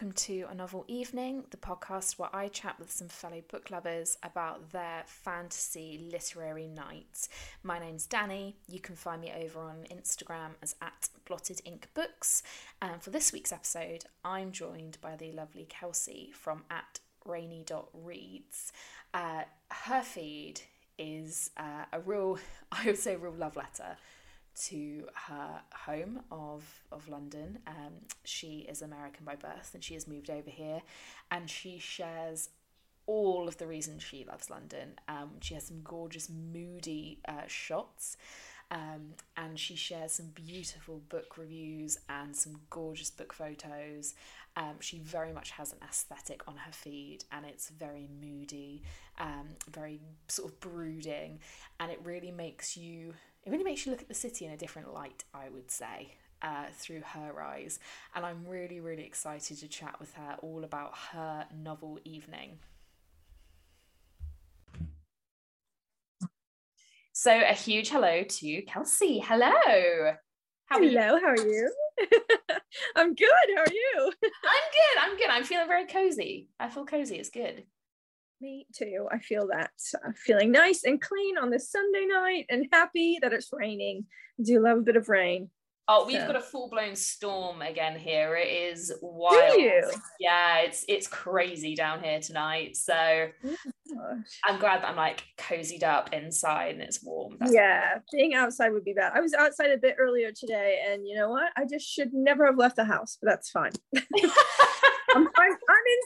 welcome to A Novel Evening, the podcast where I chat with some fellow book lovers about their fantasy literary nights. My name's Dannie. You can find me over on Instagram as at Blotted Ink Books. And for this week's episode, I'm joined by the lovely Kelsey from at rainy.reads. Uh, her feed is uh, a real, I would say, real love letter to her home of of London. Um, she is American by birth, and she has moved over here, and she shares all of the reasons she loves London. Um, she has some gorgeous, moody uh, shots. Um, and she shares some beautiful book reviews and some gorgeous book photos. Um, she very much has an aesthetic on her feed, and it's very moody, um, very sort of brooding, and it really makes you it really makes you look at the city in a different light, I would say. Uh, through her eyes, and I'm really, really excited to chat with her all about her novel evening. So, a huge hello to Kelsey. Hello. How hello, how are you? I'm good. How are you? I'm good. I'm good. I'm feeling very cozy. I feel cozy. It's good. Me too. I feel that. Uh, feeling nice and clean on this Sunday night and happy that it's raining. I do love a bit of rain. Oh, we've so. got a full blown storm again here. It is wild. Do you? Yeah, it's it's crazy down here tonight. So oh I'm glad that I'm like cozied up inside and it's warm. That's yeah, being outside would be bad. I was outside a bit earlier today, and you know what? I just should never have left the house, but that's fine. I'm, I'm,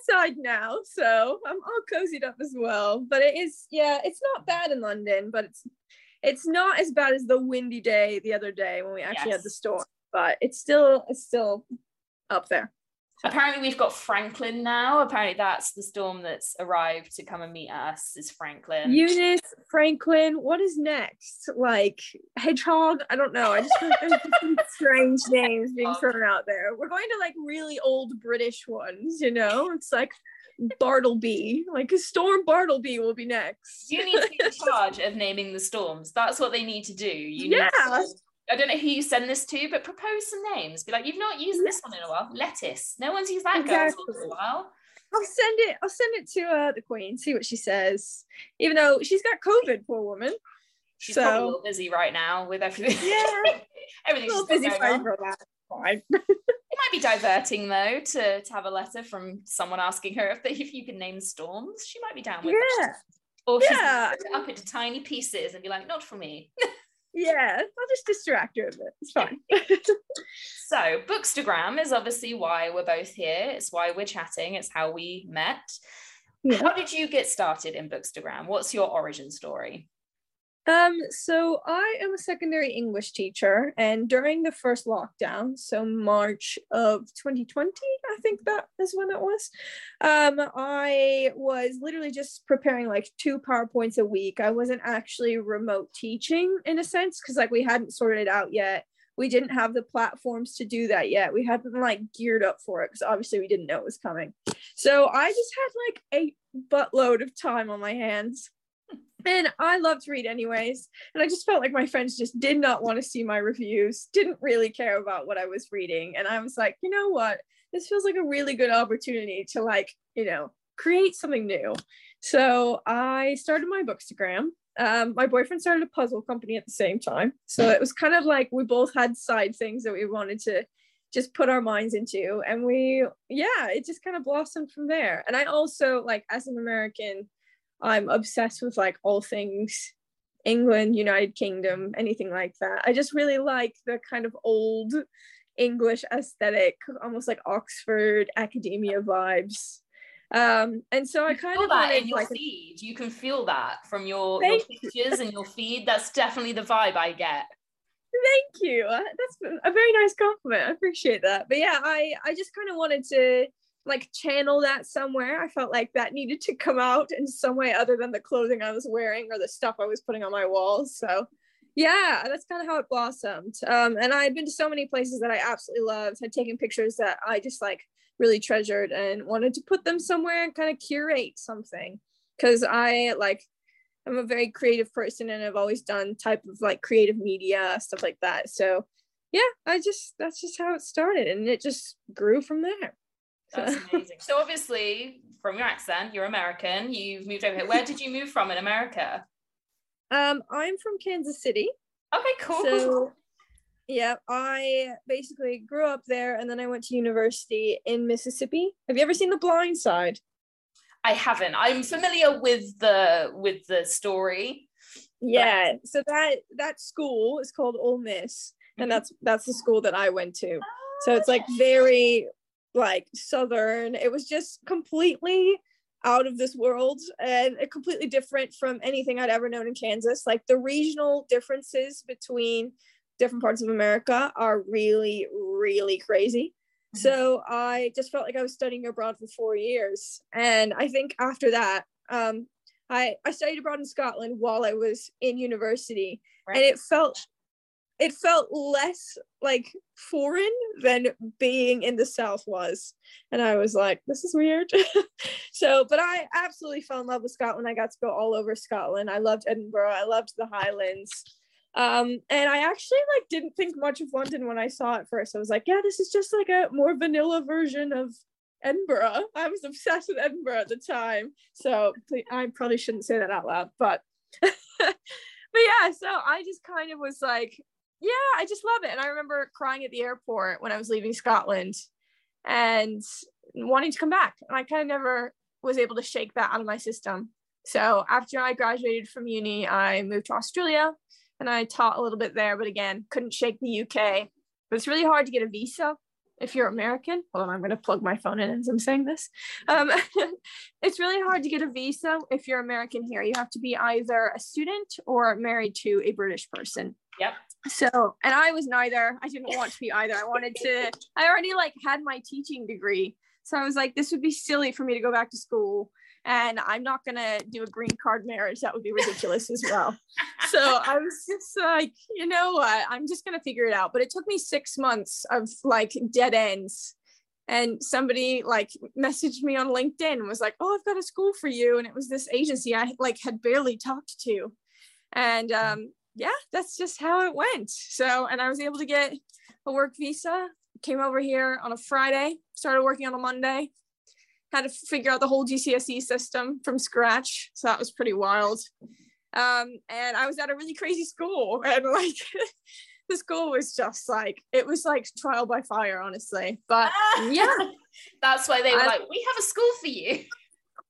inside now, so I'm all cozied up as well. But it is, yeah, it's not bad in London, but it's it's not as bad as the windy day the other day when we actually yes. had the storm. But it's still it's still up there. Apparently, we've got Franklin now. Apparently, that's the storm that's arrived to come and meet us. Is Franklin? Eunice, Franklin. What is next? Like hedgehog? I don't know. I just feel like there's some strange names being thrown out there. We're going to like really old British ones. You know, it's like Bartleby, like a Storm Bartleby will be next. You need to be in charge of naming the storms. That's what they need to do. You need yeah. To, I don't know who you send this to, but propose some names. Be like, you've not used this one in a while. Lettuce. No one's used that exactly. girl in a while. I'll send it. I'll send it to uh, the Queen. See what she says. Even though she's got COVID, poor woman. She's so, probably a little busy right now with everything. Yeah, everything's busy for that. Fine. it might be diverting though to, to have a letter from someone asking her if they, if you can name storms. She might be down with yeah. That. Or she's yeah. up into tiny pieces and be like, not for me yeah, I'll just distract her a bit. It's fine. so, Bookstagram is obviously why we're both here. It's why we're chatting. It's how we met. Yeah. How did you get started in Bookstagram? What's your origin story? Um, so I am a secondary English teacher, and during the first lockdown, so March of 2020, I think that is when it was. Um, I was literally just preparing like two PowerPoints a week. I wasn't actually remote teaching in a sense because like we hadn't sorted it out yet. We didn't have the platforms to do that yet. We hadn't like geared up for it because obviously we didn't know it was coming. So I just had like a buttload of time on my hands and I love to read anyways. And I just felt like my friends just did not want to see my reviews, didn't really care about what I was reading. And I was like, you know what? This feels like a really good opportunity to like, you know, create something new. So I started my bookstagram. Um, my boyfriend started a puzzle company at the same time. So it was kind of like we both had side things that we wanted to just put our minds into. And we, yeah, it just kind of blossomed from there. And I also, like, as an American, I'm obsessed with like all things England, United Kingdom, anything like that. I just really like the kind of old English aesthetic, almost like Oxford academia vibes. Um, and so I kind feel of that in your like feed. You can feel that from your, your pictures and your feed. That's definitely the vibe I get. Thank you. That's a very nice compliment. I appreciate that. But yeah, I I just kind of wanted to like channel that somewhere. I felt like that needed to come out in some way other than the clothing I was wearing or the stuff I was putting on my walls. So yeah, that's kind of how it blossomed. Um, and I had been to so many places that I absolutely loved, had taken pictures that I just like really treasured and wanted to put them somewhere and kind of curate something. Cause I like I'm a very creative person and I've always done type of like creative media, stuff like that. So yeah, I just that's just how it started and it just grew from there. That's amazing. So obviously, from your accent, you're American. You've moved over here. Where did you move from in America? Um, I'm from Kansas City. Okay, cool. So, yeah, I basically grew up there, and then I went to university in Mississippi. Have you ever seen The Blind Side? I haven't. I'm familiar with the with the story. Yeah. So that that school is called Ole Miss, and that's that's the school that I went to. So it's like very like southern. It was just completely out of this world and completely different from anything I'd ever known in Kansas. Like the regional differences between different parts of America are really, really crazy. Mm-hmm. So I just felt like I was studying abroad for four years. And I think after that, um, I, I studied abroad in Scotland while I was in university. Right. And it felt it felt less like foreign than being in the south was. And i was like this is weird. So but i absolutely fell in love with scotland. I got to go all over scotland. I loved edinburgh. I loved the highlands. Um and i actually like didn't think much of london when i saw it first. I was like yeah this is just like a more vanilla version of edinburgh. I was obsessed with edinburgh at the time. So i probably shouldn't say that out loud but but yeah so i just kind of was like yeah, I just love it. And I remember crying at the airport when I was leaving Scotland and wanting to come back. And I kind of never was able to shake that out of my system. So after I graduated from uni, I moved to Australia and I taught a little bit there, but again, couldn't shake the UK. But it's really hard to get a visa if you're American. Hold on, I'm going to plug my phone in as I'm saying this. Um, it's really hard to get a visa if you're American here. You have to be either a student or married to a British person. Yep. So, and I was neither. I didn't want to be either. I wanted to, I already like had my teaching degree. So I was like, this would be silly for me to go back to school. And I'm not going to do a green card marriage. That would be ridiculous as well. So I was just like, you know what? I'm just going to figure it out. But it took me six months of like dead ends. And somebody like messaged me on LinkedIn and was like, oh, I've got a school for you. And it was this agency I like had barely talked to. And um, yeah, that's just how it went. So, and I was able to get a work visa, came over here on a Friday, started working on a Monday, had to figure out the whole GCSE system from scratch. So that was pretty wild. Um, and I was at a really crazy school and like the school was just like it was like trial by fire honestly but yeah that's why they were I, like we have a school for you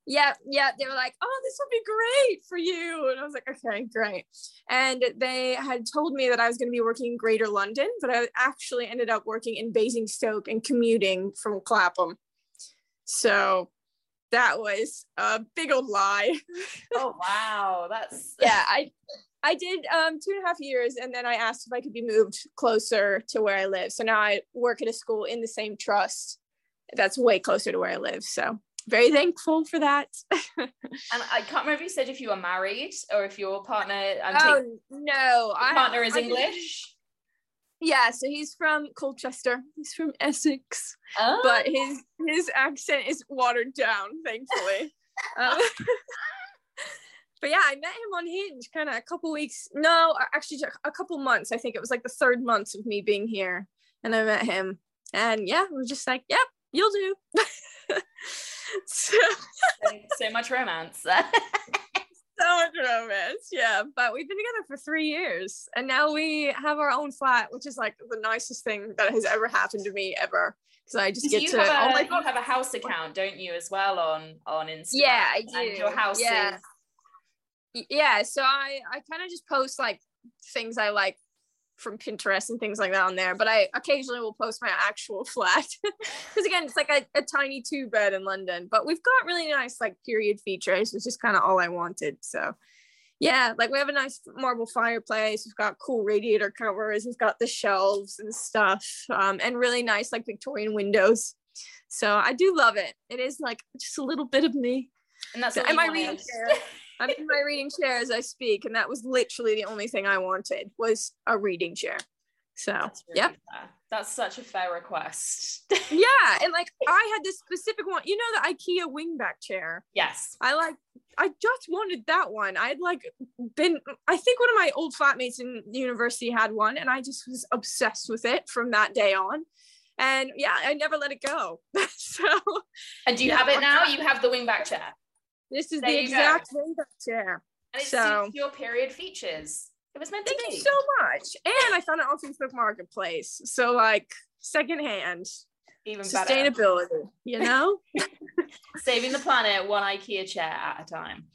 yeah, yeah. They were like, oh, this would be great for you. And I was like, okay, great. And they had told me that I was going to be working in Greater London, but I actually ended up working in Basingstoke and commuting from Clapham. So that was a big old lie. oh wow, that's yeah. I I did um, two and a half years, and then I asked if I could be moved closer to where I live. So now I work at a school in the same trust that's way closer to where I live. So very thankful for that. and I can't remember if you said if you were married or if your partner. I'm oh take, no, I, partner is I English. Yeah, so he's from Colchester. He's from Essex, oh. but his his accent is watered down, thankfully. um, but yeah, I met him on Hinge, kind of a couple weeks. No, actually, a couple months. I think it was like the third month of me being here, and I met him, and yeah, we're just like, yep, you'll do. so, so much romance. so much romance, yeah. But we've been together for three years, and now we have our own flat, which is like the nicest thing that has ever happened to me ever. Because I just get you to. Have a, oh my God. You have a house account, don't you, as well on on Instagram? Yeah, I do. And your house yeah. is. Yeah, so I I kind of just post like things I like from Pinterest and things like that on there. But I occasionally will post my actual flat because again, it's like a, a tiny two bed in London. But we've got really nice like period features, which is kind of all I wanted. So yeah, like we have a nice marble fireplace. We've got cool radiator covers. We've got the shelves and stuff, um, and really nice like Victorian windows. So I do love it. It is like just a little bit of me. And that's am I reading I'm in my reading chair as I speak, and that was literally the only thing I wanted was a reading chair. So that's really yeah, fair. that's such a fair request. yeah, and like I had this specific one, you know, the IKEA wingback chair. Yes, I like. I just wanted that one. I'd like been. I think one of my old flatmates in university had one, and I just was obsessed with it from that day on. And yeah, I never let it go. so And do you Yeah, have it now? You have the wingback chair. This is There the exact that chair. And it So- your period features. It was meant Thank to be. you so much. And I found it on Facebook Marketplace. So like secondhand Even better. sustainability, you know? Saving the planet one IKEA chair at a time.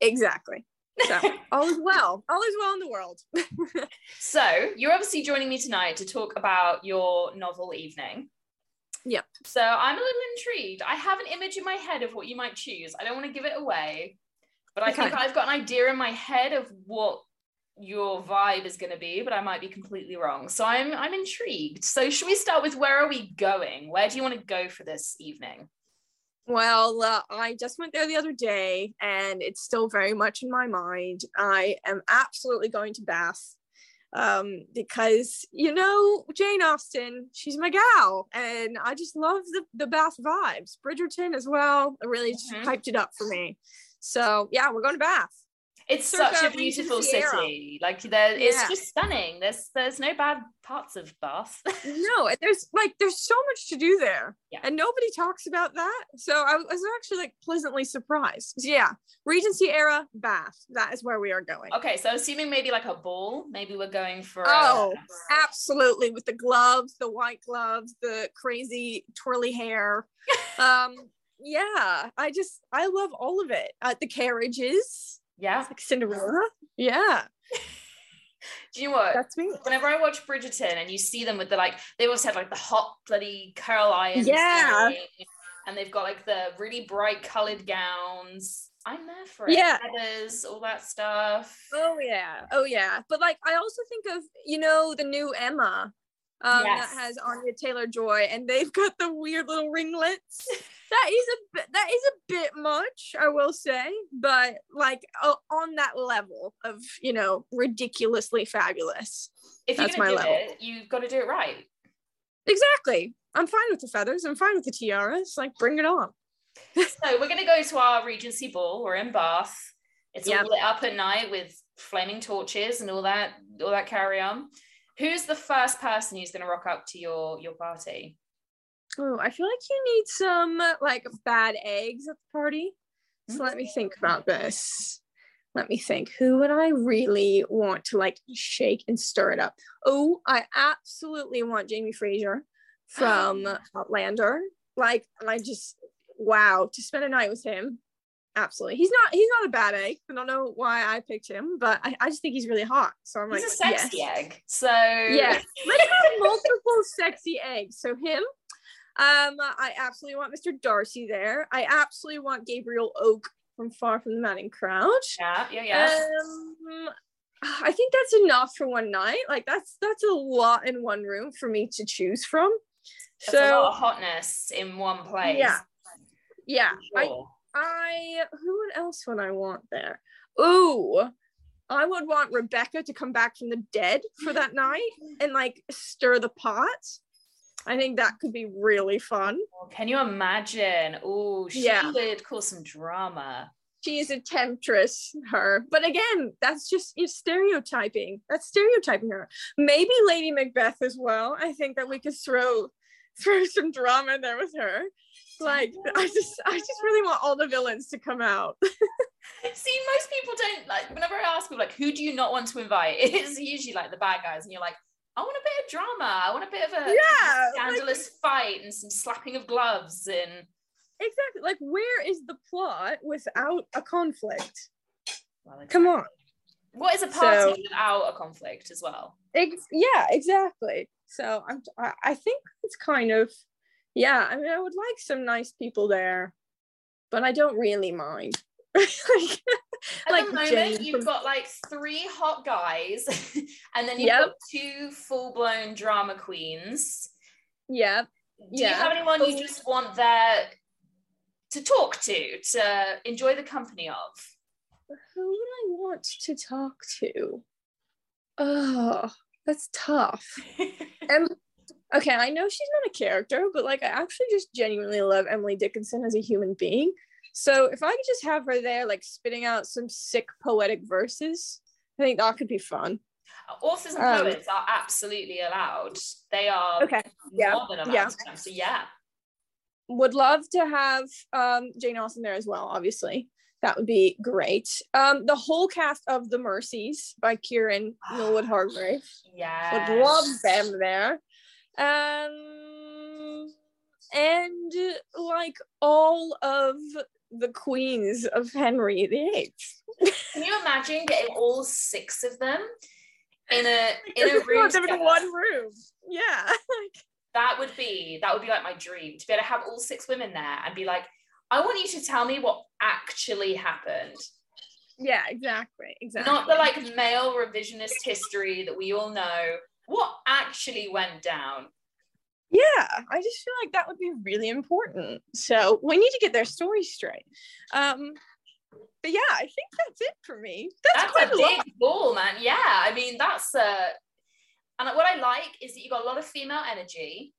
exactly. So all is well. All is well in the world. So you're obviously joining me tonight to talk about your novel evening. Yep. So I'm a little intrigued. I have an image in my head of what you might choose. I don't want to give it away, but I think I've got an idea in my head of what your vibe is going to be, but I might be completely wrong. So I'm I'm intrigued. So should we start with where are we going? Where do you want to go for this evening? Well, uh, I just went there the other day and it's still very much in my mind. I am absolutely going to Bath um, because, you know, Jane Austen, she's my gal and I just love the, the Bath vibes. Bridgerton as well, it really just Mhm. hyped it up for me. So, yeah, we're going to Bath. It's Circa such a beautiful city. Like there, it's just stunning. There's there's no bad parts of Bath. No, there's like, there's so much to do there Yeah. and nobody talks about that. So I was actually like pleasantly surprised. So, yeah, Regency era, Bath. That is where we are going. okay, so assuming maybe like a ball, maybe we're going for a- Oh, absolutely with the gloves the white gloves the crazy twirly hair um yeah i just i love all of it uh, the carriages yeah. like cinderella yeah Do you know what? that's me Whenever I watch Bridgerton and you see them with the like, they always have like the hot bloody curl irons, Yeah. and they've got like the really bright colored gowns. I'm there for it. Yeah. feathers, all that stuff. oh yeah oh yeah but like i also think of you know the new emma um Yes. that has anya taylor joy and they've got the weird little ringlets that is a bit that is a bit much i will say but like o- on that level of you know ridiculously fabulous If you're gonna my do level. it, you've got to do it right. exactly i'm fine with the feathers i'm fine with the tiaras like bring it on So we're gonna go to our Regency ball. We're in Bath. It's Yep. all lit up at night with flaming torches and all that, all that carry on. Who's the first person who's gonna rock up to your your party? oh i feel like you need some like bad eggs at the party. So let me mm. think about this. Let me think. Who would i really want to like shake and stir it up? Oh i absolutely want jamie fraser from outlander. Like i just wow to spend a night with him absolutely he's not he's not a bad egg i don't know why i picked him but i, I just think he's really hot so i'm He's like a sexy yes. egg. So yeah, Let's have multiple sexy eggs. So him. Um, I absolutely want Mr. Darcy there. I absolutely want Gabriel Oak from Far from the Madding Crowd. yeah, yeah, yeah. Um, I think that's enough for one night. Like that's that's a lot in one room for me to choose from. That's a lot so of hotness in one place. yeah, yeah. Sure. I who else would I want there? Ooh, I would want Rebecca to come back from the dead for that night and like stir the pot. I think that could be really fun. Oh, can you imagine? Oh, she Yeah. would cause some drama. She is a temptress, her. But again, that's just you stereotyping. That's stereotyping her. Maybe Lady Macbeth as well. I think that we could throw throw some drama in there with her. Like I just I just really want all the villains to come out. See, most people don't like. Whenever I ask people, like, who do you not want to invite? It's usually like the bad guys, and you're like, I want a bit of drama. I want a bit of a Yeah, like- scandalous fight and some slapping of gloves and. Exactly. Like where is the plot without a conflict? Well, Come on. What is a party So- without a conflict as well? Ex- yeah, exactly. So I'm I, I think it's kind of yeah, I mean I would like some nice people there, but I don't really mind. like, At like the moment, Jane you've from- got like three hot guys, and then you've Yep. got two full blown drama queens. yeah. Do you Yeah. have anyone you just want there to talk to, to enjoy the company of? Who would I want to talk to? Oh, that's tough. Um, okay, I know she's not a character, but like I actually just genuinely love Emily Dickinson as a human being. So if I could just have her there, like spitting out some sick poetic verses, I think that could be fun. Authors and Um, poets are absolutely allowed. They are Okay. Yeah. more than allowed yeah. So yeah. would love to have um, Jane Austen there as well, obviously. That would be great. Um, the whole cast of The Mercies by Kieran Millwood Hargrave. Yeah. Would love them there. Um, and like all of the queens of Henry VIII. Can you imagine getting all six of them in a in a room in one room. Yeah. That would be that would be like my dream to be able to have all six women there and be like, I want you to tell me what actually happened. yeah, exactly. Exactly. Not the like male revisionist history that we all know. What actually went down? Yeah, I just feel like that would be really important. So we need to get their story straight. Um, but yeah, I think that's it for me. That's, That's quite a a lot. big ball, man. Yeah, I mean that's uh and what I like is that you got a lot of female energy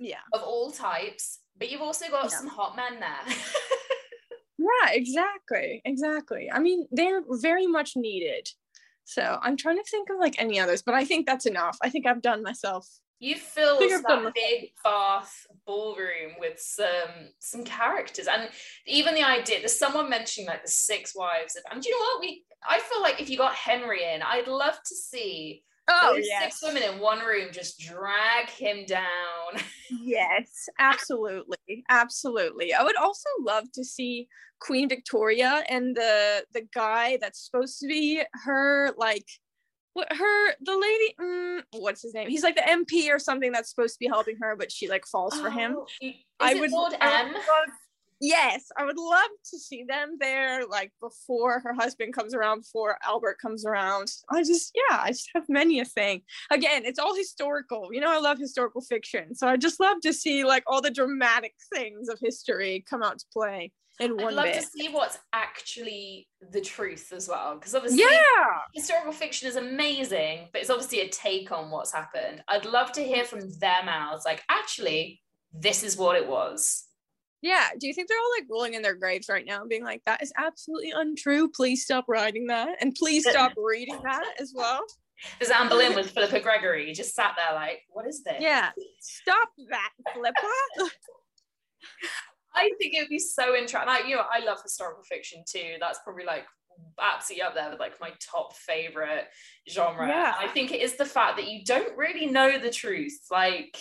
Yeah. of all types, but you've also got Yeah. some hot men there. Yeah, exactly. Exactly. I mean, they're very much needed. So I'm trying to think of like any others, but I think that's enough. I think I've done myself. You filled think that big bath ballroom with some some characters, and even the idea. There's someone mentioning like the six wives, of, and do you know what? We I feel like if you got Henry in, I'd love to see Oh yes. six women in one room just drag him down. Yes, absolutely. Absolutely. I would also love to see Queen Victoria and the the guy that's supposed to be her like what her the lady mm, what's his name? He's like the MP or something that's supposed to be helping her but she like falls for him. Oh, Is I it would Lord I M? would love- yes, I would love to see them there like before her husband comes around, before Albert comes around. I just yeah, I just have many a thing. Again, it's all historical. You know, I love historical fiction. So I just love to see like all the dramatic things of history come out to play in I'd love bit. to see what's actually the truth as well, because obviously Yeah. historical fiction is amazing, but it's obviously a take on what's happened. I'd love to hear from their mouths, like, actually, this is what it was. Yeah. Do you think they're all like rolling in their graves right now and being like, that is absolutely untrue. Please stop writing that. And please stop reading that as well. There's Anne Boleyn with Philippa Gregory, You just sat there like, what is this? Yeah. Stop that, Philippa. I think it would be so interesting. Like, you know, I love historical fiction too. That's probably like absolutely up there with like my top favorite genre. Yeah. I think it is the fact that you don't really know the truth. Like,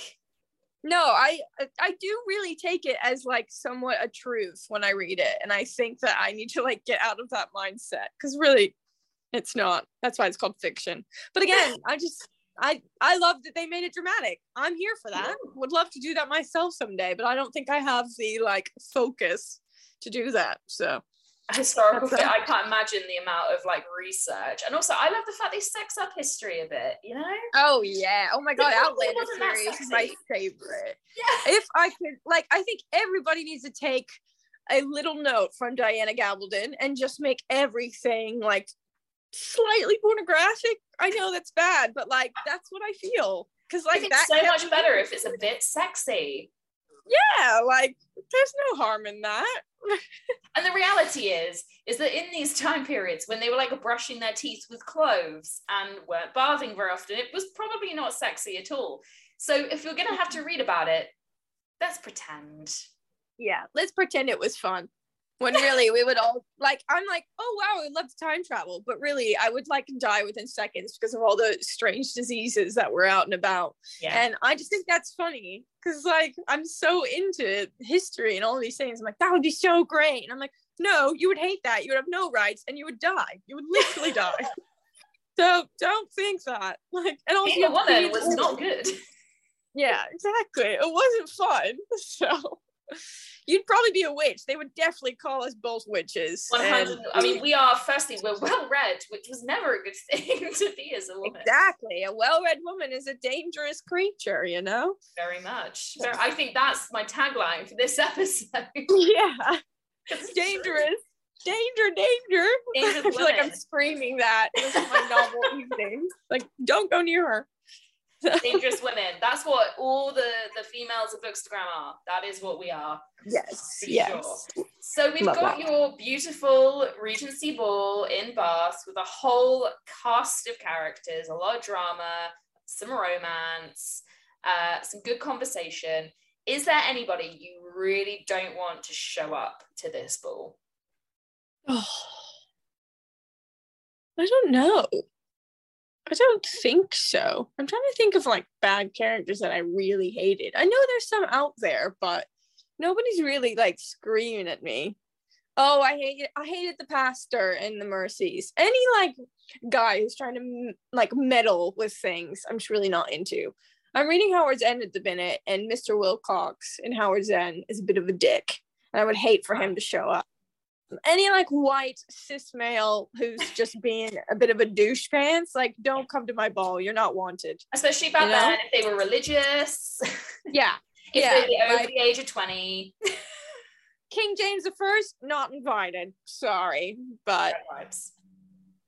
no i i do really take it as like somewhat a truth when i read it and i think that i need to like get out of that mindset because really it's not. That's why it's called fiction. But again i just i i love that they made it dramatic. I'm here for that. Would love to do that myself someday but i don't think i have the like focus to do that so historical That's fi- a- I can't imagine the amount of like research. And also I love the fact they sex up history a bit, you know? oh yeah oh my god outlander series is my favorite Yeah. if I could, like, I think everybody needs to take a little note from Diana Gabaldon and just make everything like slightly pornographic. I know that's bad, but like that's what I feel. Cause like that's so much better if it's a bit sexy. Yeah, like there's no harm in that. And the reality is, is that in these time periods when they were like brushing their teeth with cloves and weren't bathing very often, it was probably not sexy at all. So if you're gonna have to read about it, let's pretend. Yeah, let's pretend it was fun. When really we would all like, I'm like, oh wow, I would love to time travel, but really I would like die within seconds because of all the strange diseases that were out and about. Yeah. And I just think that's funny because, like, I'm so into history and all these things. I'm like, that would be so great. And I'm like, no, you would hate that. You would have no rights and you would die. You would literally die. So don't think that. Like, and also, Being a woman was not good. Yeah, exactly. It wasn't fun. So you'd probably be a witch. They would definitely call us both witches. 100 and- I mean, we are firstly we're well read, which was never a good thing to be as a woman. exactly. A well-read woman is a dangerous creature, you know? Very much. So I think that's my tagline for this episode. Yeah. It's dangerous. Danger, danger. Dangerous I feel like I'm screaming that. This is my novel evening. Like, don't go near her. Dangerous women. That's what all the the females of Bookstagram are. That is what we are. Yes. For yes. sure. So we've Love got that. your beautiful Regency Ball in Bath with a whole cast of characters, a lot of drama, some romance, uh, some good conversation. Is there anybody you really don't want to show up to this ball? Oh, I don't know. I don't think so. I'm trying to think of like bad characters that I really hated. I know there's some out there, but nobody's really like screaming at me. Oh, I hated I hated the pastor and the mercies. Any like guy who's trying to like meddle with things, I'm just really not into. I'm reading Howard's End at the minute, and Mr. Wilcox in Howard's End is a bit of a dick, and I would hate for him to show up any like white cis male who's just being a bit of a douche pants, like don't come to my ball. You're not wanted. Especially back You know? then, if they were religious, Yeah. if Yeah, they were over like- the age of 20. King James the First, not invited. Sorry. But bad vibes.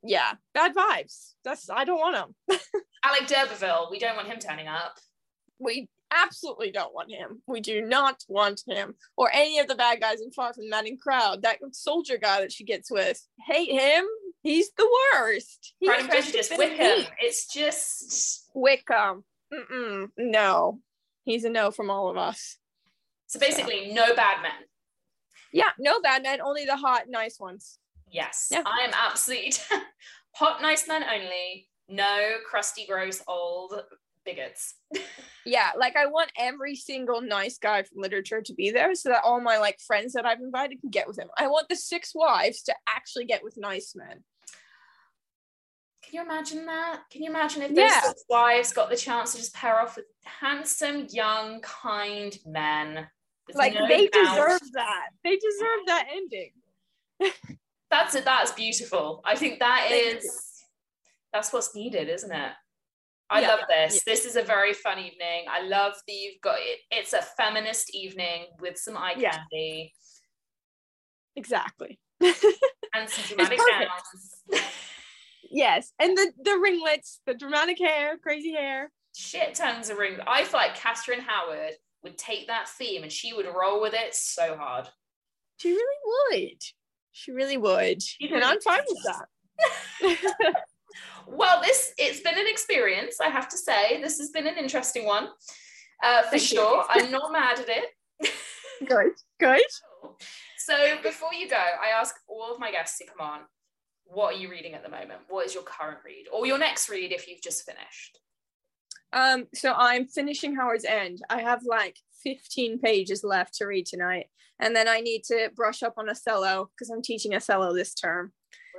yeah, bad vibes. That's I don't want them. Alec d'Urberville, we don't want him turning up. We absolutely don't want him. We do not want him. Or any of the bad guys in Far from Madding Crowd. That soldier guy that she gets with. Hate him. He's the worst. He's Pride and Prejudice, Wickham. It's just Wickham. Um, mm-mm, no. He's a no from all of us. so basically no bad men. Yeah, no bad men, only the hot, nice ones. Yes, Yeah. I am absolutely hot, nice men only. No crusty, gross, old bigots. Yeah, like I want every single nice guy from literature to be there so that all my like friends that I've invited can get with him. I want the six wives to actually get with nice men. Can you imagine that? Can you imagine if those six wives got the chance to just pair off with handsome, young, kind men? with Like no they doubt? deserve that. They deserve that ending. That's it. That's beautiful. I think that is that's what's needed, isn't it? I Yeah. love this. This is a very fun evening. I love that you've got it. It's a feminist evening with some eye Yeah. candy Exactly. and some dramatic gowns. Yes, and the the ringlets, the dramatic hair, crazy hair. Shit tons of ring. I feel like Catherine Howard would take that theme and she would roll with it so hard. She really would. She really would. And I'm fine with that. Well, this it's been an experience, I have to say. This has been an interesting one. Uh, for Thank sure. I'm not mad at it. good. Good. So before you go, I ask all of my guests to come on. What are you reading at the moment? What is your current read or your next read if you've just finished? Um, so I'm finishing Howard's End. I have like 15 pages left to read tonight. And then I need to brush up on Othello because I'm teaching Othello this term.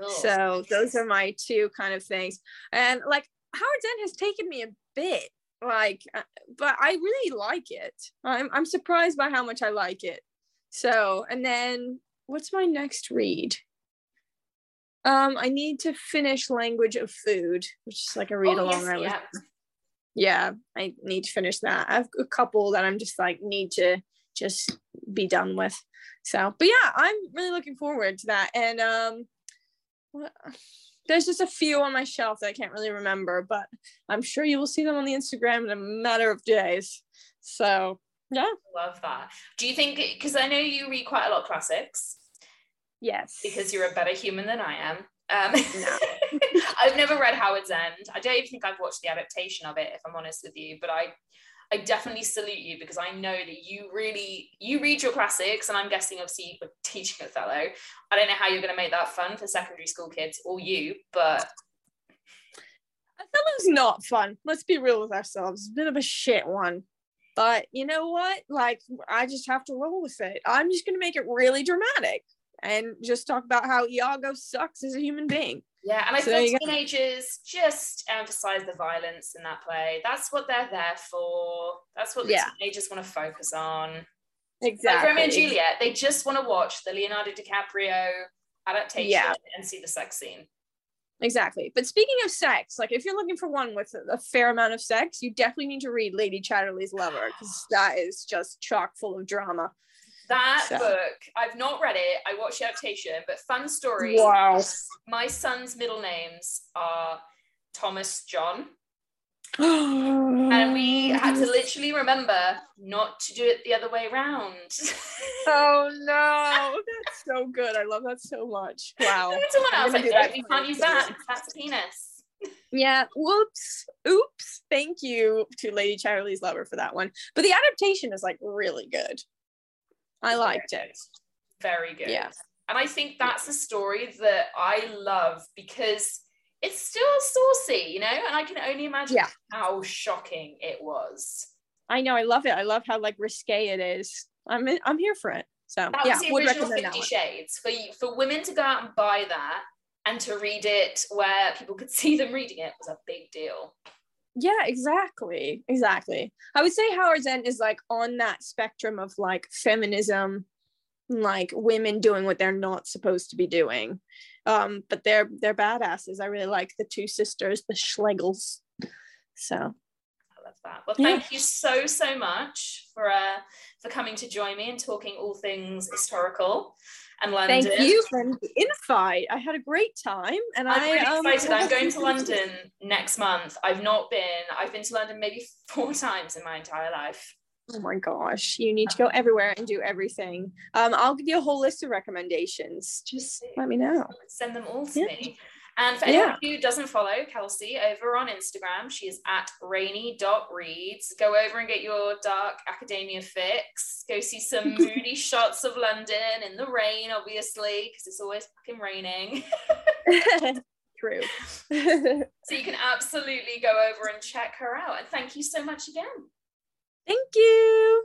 Ugh. So those are my two kind of things. And like Howard's End has taken me a bit, like, uh, but I really like it. I'm I'm surprised by how much I like it. So and then what's my next read? Um, I need to finish Language of Food, which is like a read Oh, along yes, I was yeah. yeah i need to finish that i have a couple that i'm just like need to just be done with so but yeah i'm really looking forward to that and um what, there's just a few on my shelf that i can't really remember but i'm sure you will see them on the instagram in a matter of days so yeah Love that. Do you think because I know you read quite a lot of classics yes because you're a better human than I am. Um, No. I've never read Howard's End. I don't even think I've watched the adaptation of it, if I'm honest with you. But I, I definitely salute you because I know that you really you read your classics, and I'm guessing obviously you're teaching Othello. I don't know how you're going to make that fun for secondary school kids or you, but Othello's not fun. Let's be real with ourselves. It's a bit of a shit one. But you know what? Like, I just have to roll with it. I'm just going to make it really dramatic and just talk about how Iago sucks as a human being. Yeah. And I So feel you go. teenagers just emphasize the violence in that play. That's what they're there for. That's what the Yeah. teenagers want to focus on. Exactly. Like Romeo and Juliet, they just want to watch the Leonardo DiCaprio adaptation Yeah. and see the sex scene. Exactly. But speaking of sex, like if you're looking for one with a, a fair amount of sex, you definitely need to read Lady Chatterley's Lover because that is just chock full of drama. That So- book, I've not read it. I watched the adaptation, but fun story. Wow. My son's middle names are Thomas John. and we had to literally remember not to do it the other way around. oh no, that's so good. I love that so much. Wow. Someone else like, oh, that. we can't use that. That's a penis. Yeah. Whoops. Oops. Thank you to Lady Chatterley's Lover for that one. But the adaptation is like really good. I liked it. Very good. Yeah. And I think that's a story that I love because it's still saucy, you know, and I can only imagine yeah. how shocking it was. I know, I love it. I love how like risque it is. I'm in, I'm here for it. So that yeah, was the original Fifty Shades for you, for women to go out and buy that and to read it where people could see them reading it was a big deal. Yeah, exactly, exactly. I would say Howard's End is like on that spectrum of like feminism, like women doing what they're not supposed to be doing um, but they're they're badasses. I really like the two sisters, the Schlegels. So that. Well, thank yeah. you so so much for uh for coming to join me and talking all things historical and London. Thank you for the invite. I had a great time, and I'm I, really um, excited. I'm going to London next month. I've not been. I've been to London maybe four times in my entire life. Oh my gosh, you need to go everywhere and do everything. Um, I'll give you a whole list of recommendations. Just let me know. Send them all to yeah. me. And for anyone yeah. who doesn't follow Kelsey over on Instagram, she is at rainy.reads. Go over and get your dark academia fix. Go see some moody shots of London in the rain, obviously, because it's always fucking raining. True. so you can absolutely go over and check her out. And thank you so much again. Thank you.